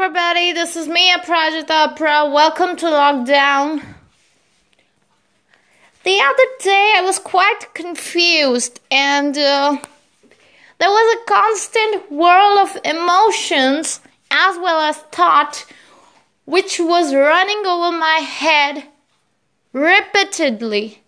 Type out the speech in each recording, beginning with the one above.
everybody. This is me Aprajita Apra. Welcome to Lockdown. The other day, I was quite confused, and uh, there was a constant whirl of emotions as well as thought which was running over my head repeatedly.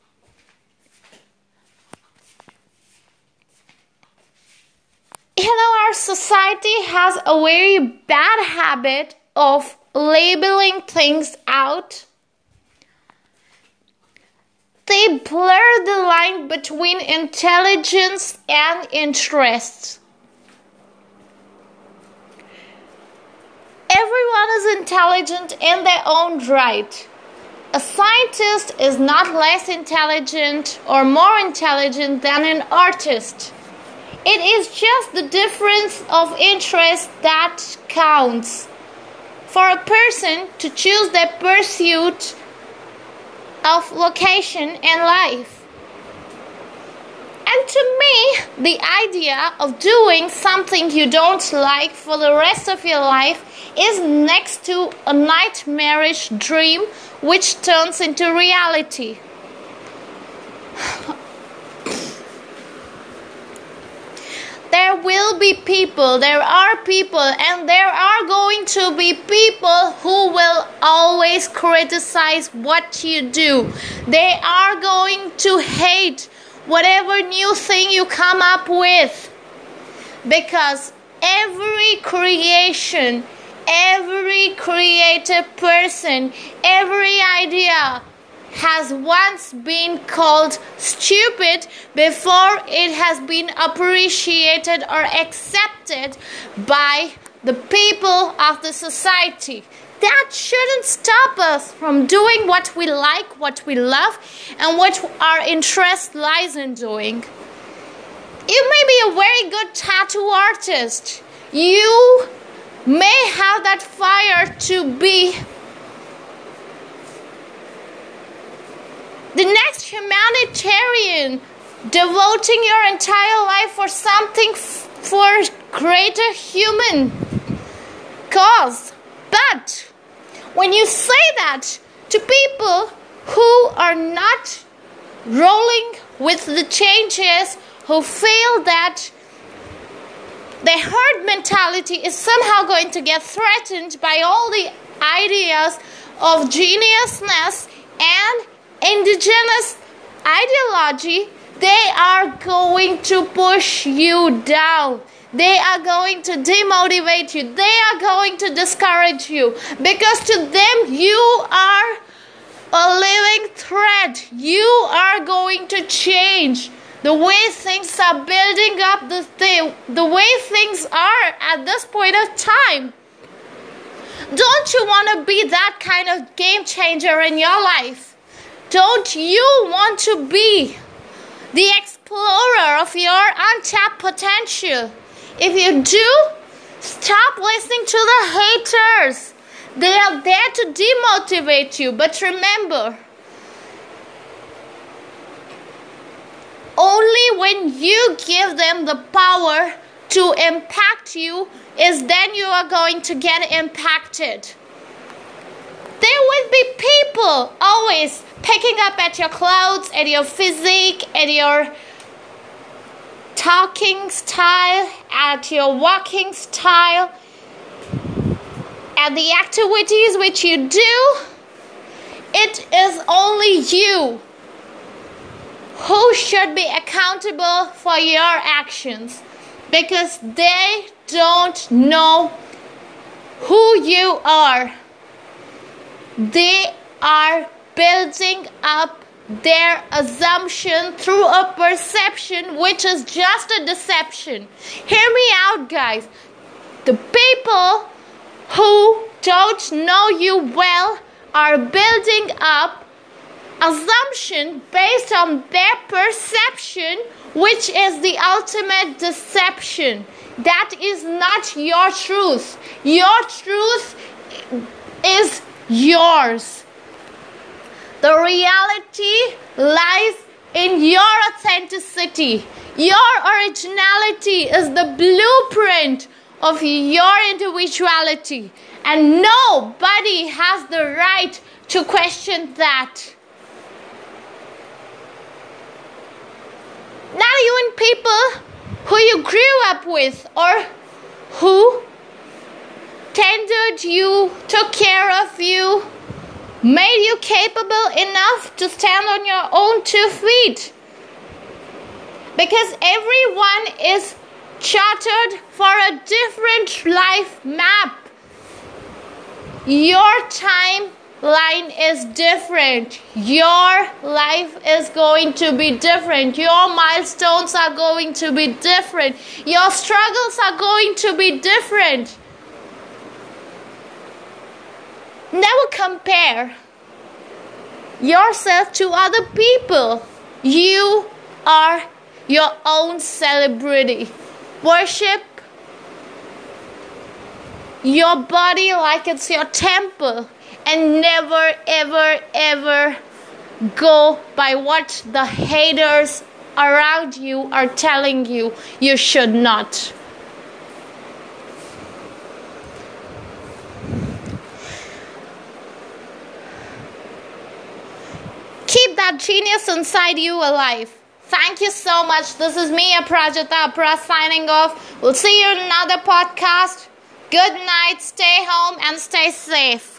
You know, our society has a very bad habit of labeling things out. They blur the line between intelligence and interest. Everyone is intelligent in their own right. A scientist is not less intelligent or more intelligent than an artist. It is just the difference of interest that counts. For a person to choose their pursuit of location in life. And to me, the idea of doing something you don't like for the rest of your life is next to a nightmarish dream which turns into reality. there will be people, there are people, and there are going to be people who will always criticize what you do. They are going to hate whatever new thing you come up with because every creation, every creative person, every idea has once been called stupid before it has been appreciated or accepted by the people of the society. That shouldn't stop us from doing what we like, what we love, and what our interest lies in doing. You may be a very good tattoo artist. You may have that fire to be the next humanitarian devoting your entire life for something f- for greater human cause. But when you say that to people who are not rolling with the changes who feel that the herd mentality is somehow going to get threatened by all the ideas of geniusness and indigenous ideology, they are going to push you down. They are going to demotivate you. They are going to discourage you because to them you are a living threat. You are going to change the way things are building up the thing, the way things are at this point of time. Don't you want to be that kind of game changer in your life? Don't you want to be the explorer of your untapped potential? If you do, stop listening to the haters. They are there to demotivate you. But remember, only when you give them the power to impact you is then you are going to get impacted. There will be people always picking up at your clothes, at your physique, at your talking style, at your walking style, at the activities which you do. It is only you who should be accountable for your actions because they don't know who you are. They are building up their assumption through a perception which is just a deception. Hear me out, guys. The people who don't know you well are building up assumption based on their perception which is the ultimate deception that is not your truth your truth is yours the reality lies in your authenticity. Your originality is the blueprint of your individuality, and nobody has the right to question that. Not even people who you grew up with or who tended you, took care of you, made you capable enough to stand on your own two feet. Because everyone is chartered for a different life map. Your timeline is different. Your life is going to be different. Your milestones are going to be different. Your struggles are going to be different. Never compare yourself to other people. You are your own celebrity. Worship your body like it's your temple and never, ever, ever go by what the haters around you are telling you you should not. Genius inside you alive. Thank you so much. This is me, Aprajita Apra, signing off. We'll see you in another podcast. Good night, stay home, and stay safe.